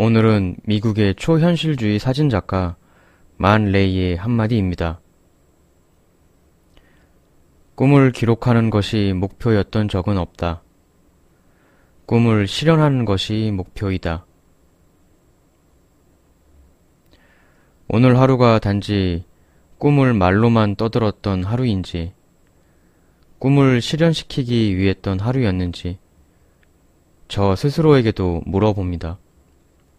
오늘은 미국의 초현실주의 사진작가 만 레이의 한마디입니다. 꿈을 기록하는 것이 목표였던 적은 없다. 꿈을 실현하는 것이 목표이다. 오늘 하루가 단지 꿈을 말로만 떠들었던 하루인지, 꿈을 실현시키기 위했던 하루였는지, 저 스스로에게도 물어봅니다.